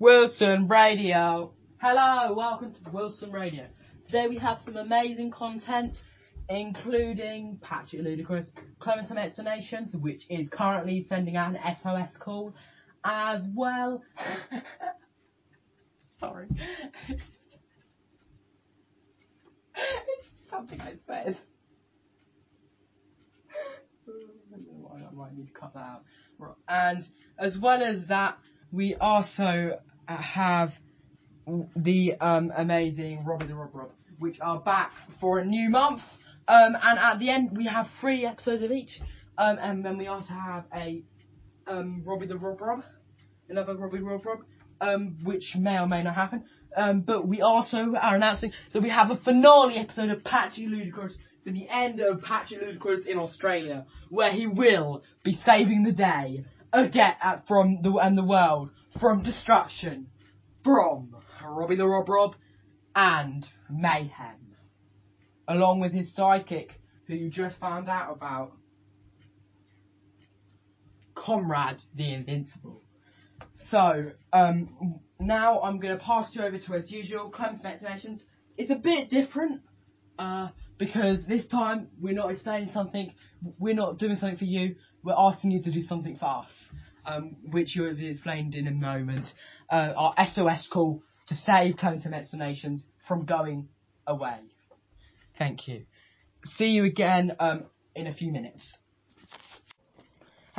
Wilson Radio. Hello, welcome to Wilson Radio. Today we have some amazing content, including Patrick Ludicrous, Clementine Explanations, which is currently sending out an SOS call, as well. Sorry. it's something I said. I might need to cut that out. And as well as that, we also have the um, amazing Robbie the Rob Rob, which are back for a new month. Um, and at the end, we have three episodes of each. Um, and then we also have a um, Robbie the Rob Rob, another Robbie Rob Rob, um, which may or may not happen. Um, but we also are announcing that we have a finale episode of Patchy Ludicrous for the end of Patchy Ludicrous in Australia, where he will be saving the day again uh, from the and the world from destruction from Robbie the Rob Rob and Mayhem, along with his sidekick, who you just found out about, Comrade the Invincible. So, um, now I'm going to pass you over to, as usual, Clem Explanations. It's a bit different, uh, because this time we're not explaining something, we're not doing something for you, we're asking you to do something for us, um, which you have explained in a moment. Uh, our SOS call to save Clemson Explanations from going away. Thank you. See you again um, in a few minutes.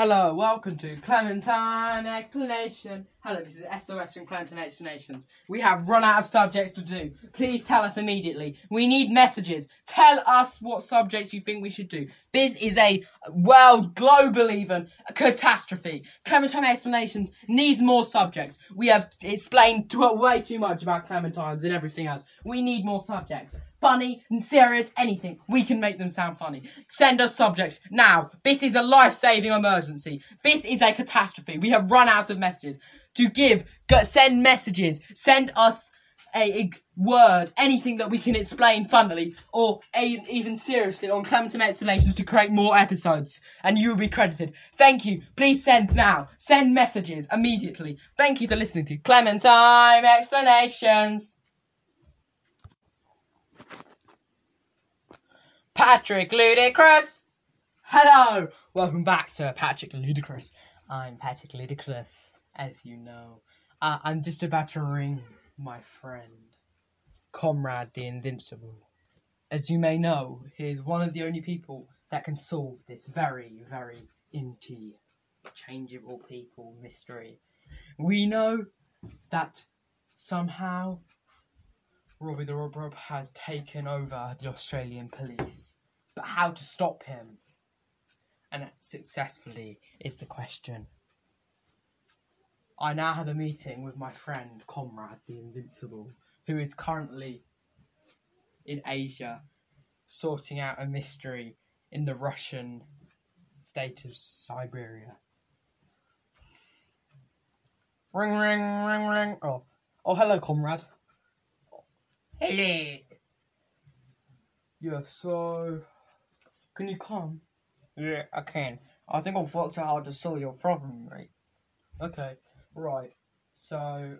Hello, welcome to Clementine Explanation. Hello, this is SOS from Clementine Explanations. We have run out of subjects to do. Please tell us immediately. We need messages. Tell us what subjects you think we should do. This is a world, global even, a catastrophe. Clementine Explanations needs more subjects. We have explained way too much about Clementines and everything else. We need more subjects funny, and serious, anything. We can make them sound funny. Send us subjects now. This is a life-saving emergency. This is a catastrophe. We have run out of messages to give. Send messages. Send us a, a, word, anything that we can explain funnily or a, even seriously on Clementine Explanations to create more episodes, and you will be credited. Thank you. Please send now. Send messages immediately. Thank you for listening to Clementine Explanations. Patrick Ludicrous. Hello, welcome back to Patrick Ludicrous. I'm Patrick Ludicrous, as you know. Uh, I'm just about to ring my friend, Comrade the Invincible. As you may know, he is one of the only people that can solve this very, very interchangeable people mystery. We know that somehow Robbie the Rob Rob has taken over the Australian police. But how to stop him? And successfully is the question. I now have a meeting with my friend Comrade the Invincible, who is currently in Asia sorting out a mystery in the Russian state of Siberia. Ring, ring, ring, ring. Oh, oh, hello, comrade. Hello. Yeah, so can you come? Yeah, I can. I think I've worked out how to solve your problem, right? Okay, right. So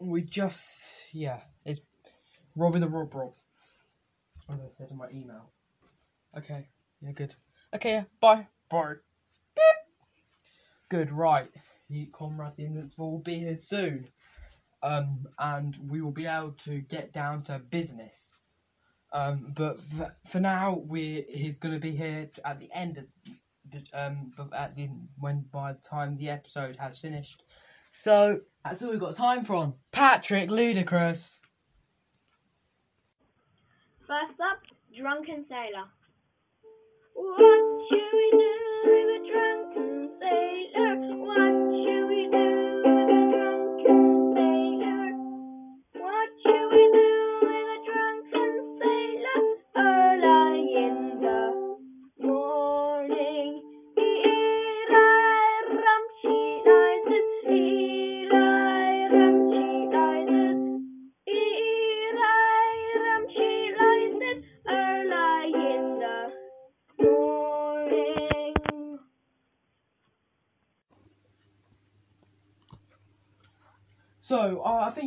we just yeah, it's Robbie the Rob Rob. As I said in my email. Okay, yeah, good. Okay, yeah, bye. Bye. Good, right. You, Comrade the Invincible will be here soon. Um, and we will be able to get down to business. Um, but f- for now, we he's going to be here at the end of um, but at the when by the time the episode has finished. So that's all we've got time for. On Patrick Ludicrous. First up, Drunken Sailor. What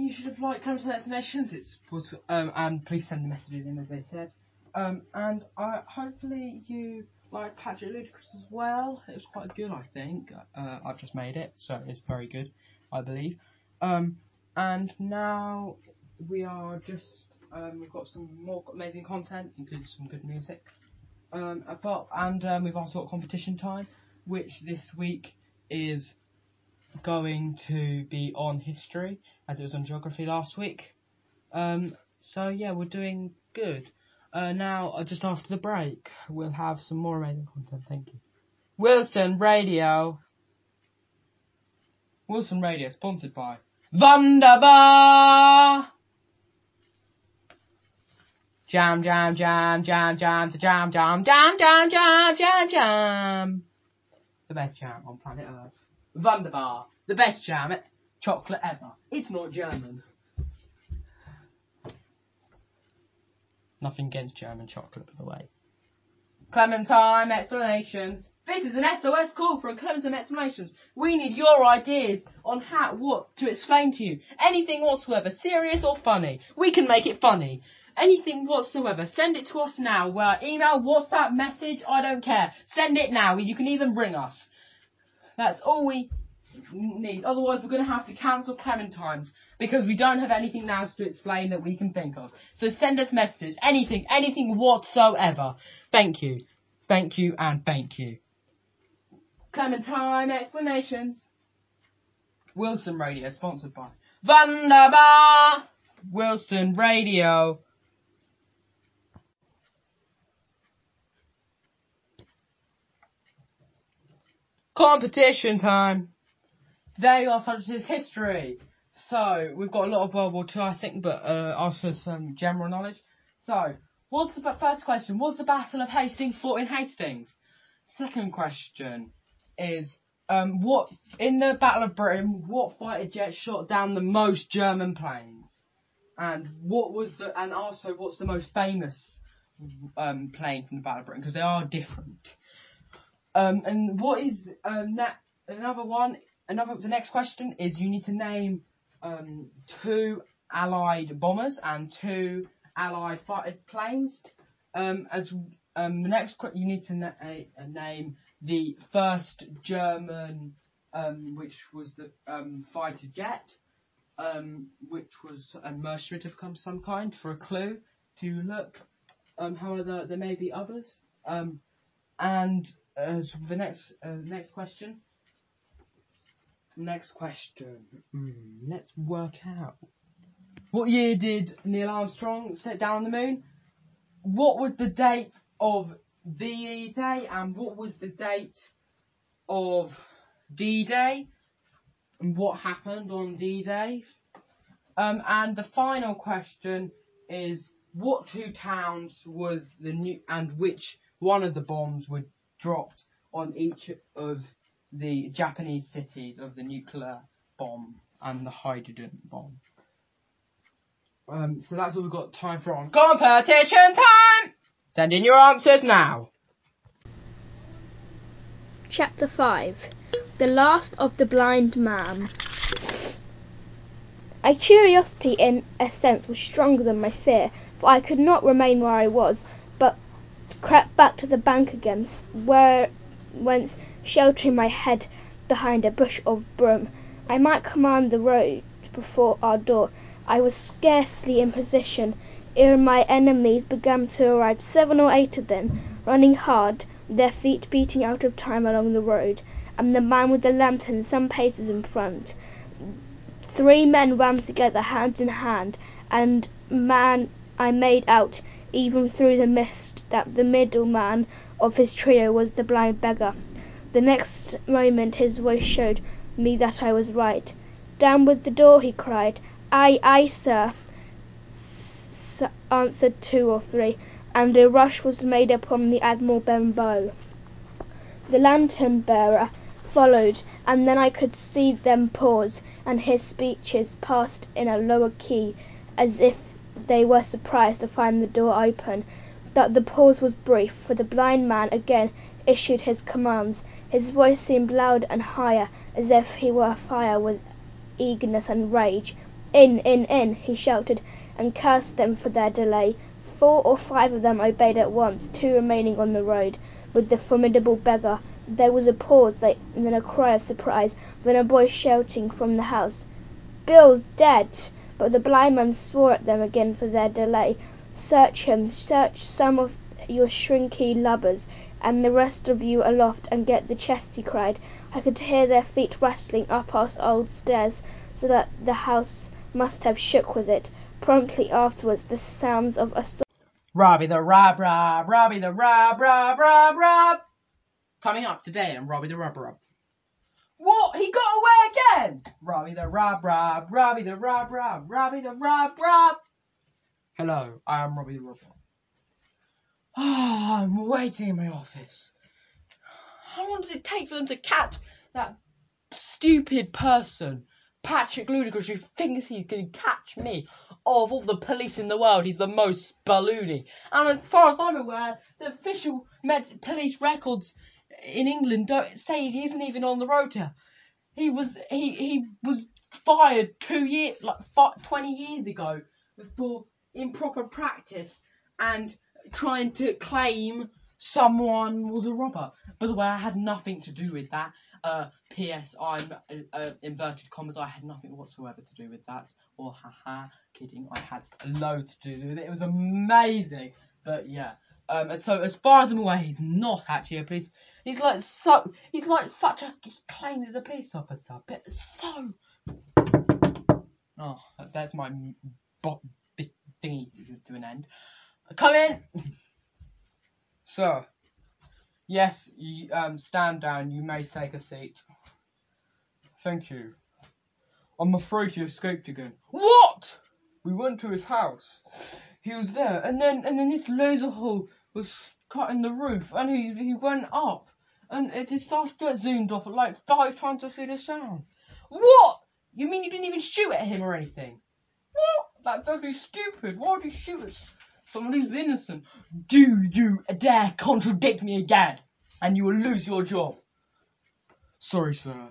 you should have liked Clemson Destinations. It's was um and please send the messages in as they said. Um and uh, hopefully you like Patrick Ludicrous as well. It was quite good, I think. Uh, I've just made it, so it's very good, I believe. Um and now we are just um we've got some more amazing content, including some good music. Um and um, we've also got competition time, which this week is going to be on history as it was on geography last week. Um, so yeah, we're doing good. Uh, now, uh, just after the break, we'll have some more amazing content. Thank you. Wilson Radio. Wilson Radio, sponsored by Wunderbar. Jam, jam, jam, jam, jam, jam, jam, jam, jam, jam, jam, jam. The best jam on planet Earth. Wunderbar, the best jam, chocolate ever. It's not German. Nothing against German chocolate, by the way. Clementine explanations. This is an SOS call from Clementine explanations. We need your ideas on how, what to explain to you. Anything whatsoever, serious or funny. We can make it funny. Anything whatsoever. Send it to us now. Well, email, WhatsApp, message, I don't care. Send it now. You can even ring us. That's all we need. Otherwise, we're going to have to cancel Clementines because we don't have anything now to explain that we can think of. So send us messages, anything, anything whatsoever. Thank you, thank you, and thank you. Clementine explanations. Wilson Radio, sponsored by Wunderbar. Wilson Radio. Competition time. Today subject is history. So we've got a lot of World War Two, I think, but uh, also some general knowledge. So, what's the first question? Was the Battle of Hastings fought in Hastings? Second question is, um, what in the Battle of Britain, what fighter jet shot down the most German planes? And what was the and also what's the most famous um, plane from the Battle of Britain? Because they are different. Um, and what is um, that, another one? Another the next question is you need to name um, two Allied bombers and two Allied fighter planes. Um, as um, the next you need to na- uh, name the first German, um, which was the fighter jet, which was a Merchant of some- some kind for a clue to look. However, there may be others. And the next uh, next question. Next question. Hmm, let's work out. What year did Neil Armstrong set down on the moon? What was the date of VE Day and what was the date of D Day? And what happened on D Day? Um, and the final question is what two towns was the new and which one of the bombs were dropped on each of the Japanese cities of the nuclear bomb and the hydrogen bomb. Um, so that's all we've got time for on competition time. Send in your answers now. Chapter 5 The Last of the Blind Man. My curiosity, in a sense, was stronger than my fear, for I could not remain where I was, but crept back to the bank again, where, whence, sheltering my head behind a bush of broom, I might command the road before our door. I was scarcely in position ere my enemies began to arrive, seven or eight of them, running hard, their feet beating out of time along the road, and the man with the lantern some paces in front. Three men ran together hand in hand, and man I made out, even through the mist, that the middle man of his trio was the blind beggar. The next moment his voice showed me that I was right. Down with the door, he cried. Aye, aye, sir, s- answered two or three, and a rush was made upon the Admiral Benbow. The lantern bearer followed, and then I could see them pause, and his speeches passed in a lower key, as if they were surprised to find the door open. But the pause was brief, for the blind man again issued his commands. His voice seemed louder and higher, as if he were afire with eagerness and rage. In, in, in, he shouted, and cursed them for their delay. Four or five of them obeyed at once, two remaining on the road with the formidable beggar. There was a pause, then a cry of surprise, then a voice shouting from the house, "Bill's dead!" But the blind man swore at them again for their delay. Search him, search some of your shrinky lubbers, and the rest of you aloft, and get the chest, he cried. I could hear their feet rattling up our old stairs, so that the house must have shook with it. Promptly afterwards the sounds of a Robbie the Rob Rob, Robbie the Rob Rob Rob Rob. Coming up today on Robbie the Rob Rob. What? He got away again? Robbie the Rob Rob, Robbie the Rob Rob, Robbie the Rob Rob. Hello, I am Robbie the Rob Rob. Oh, ah, I'm waiting in my office. How long does it take for them to catch that stupid person, Patrick Ludicrous, who thinks he can catch me? Of all the police in the world, he's the most balloony. And as far as I'm aware, the official med- police records in England don't say he isn't even on the rota. He was he he was fired two years like fi- twenty years ago for improper practice and trying to claim someone was a robber. By the way, I had nothing to do with that. Uh, P.S. I'm uh, uh, inverted commas. I had nothing whatsoever to do with that. Or haha, kidding. I had loads to do with it. It was amazing. But yeah. Um, and so as far as I'm aware, he's not actually a police. He's like so. He's like such a. He claimed as a police officer, but so. Oh, that's my bot thingy to an end. Come in. Sir. Yes, you, um, stand down. You may take a seat. Thank you. I'm afraid you escaped again. What? We went to his house. He was there, and then and then this laser hole was cut in the roof, and he he went up, and it just to get zoomed off, like started trying to see the sound. What? You mean you didn't even shoot at him or anything? What? That that'd be stupid. Why would you shoot at someone who's innocent? Do you dare contradict me again, and you will lose your job. Sorry, sir.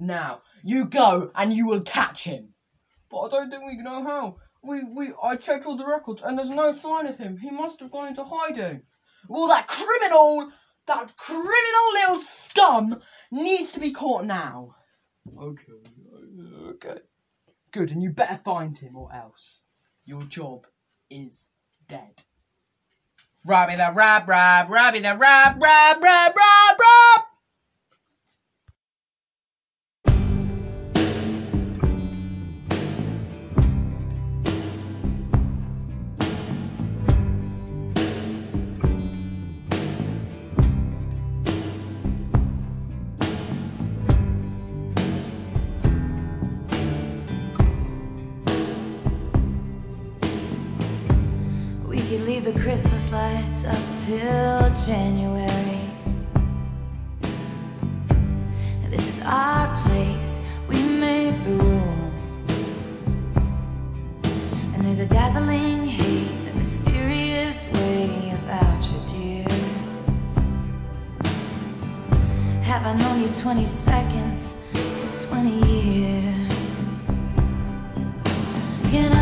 Now, you go and you will catch him. But I don't think we know how. We, we, I checked all the records and there's no sign of him. He must have gone into hiding. Well, that criminal, that criminal little scum needs to be caught now. Okay, okay. Good, and you better find him or else your job is dead. Robbie the Rob Rob, Robbie the Rob Rob Rob Rob Rob. Can I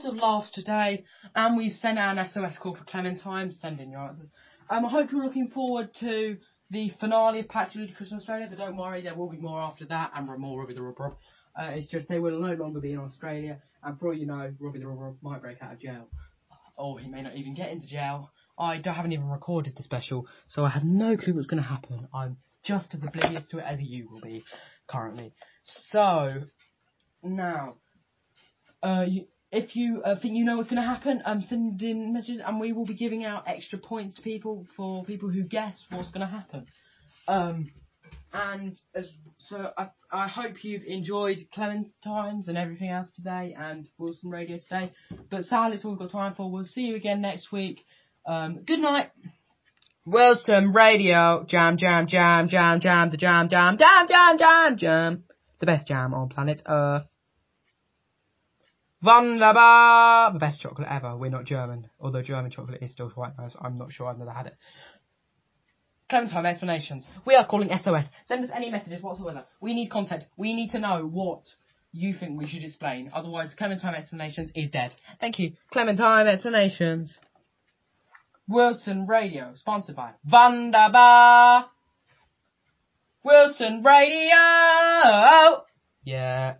so lots of laughs today, and we've sent out an SOS call for Clementine. Send in your answers. Um, I hope you're looking forward to the finale of Patch Ludicrous in Australia, but don't worry, there will be more after that, and more Robbie the Rub Rub. Uh, it's just they will no longer be in Australia, and for all you know, Robbie the Rub might break out of jail. Or he may not even get into jail. I don't, haven't even recorded the special, so I have no clue what's going to happen. I'm just as oblivious to it as you will be currently. So, now, uh, you, if you uh, think you know what's going to happen, um, send in messages, and we will be giving out extra points to people for people who guess what's going to happen. Um, and as, so I, I hope you've enjoyed Clementines and everything else today, and Wilson Radio today. But sadly, it's all we've got time for. We'll see you again next week. Um, good night. Wilson Radio, jam, jam, jam, jam, jam, the jam, jam, jam, jam, jam, jam. The best jam on planet Earth. Wunderbar! The best chocolate ever. We're not German, although German chocolate is still quite nice. I'm not sure. I've never had it. Clementine explanations. We are calling SOS. Send us any messages whatsoever. We need content. We need to know what you think we should explain. Otherwise, Clementine explanations is dead. Thank you. Clementine explanations. Wilson Radio, sponsored by Wunderbar. Wilson Radio. Yeah.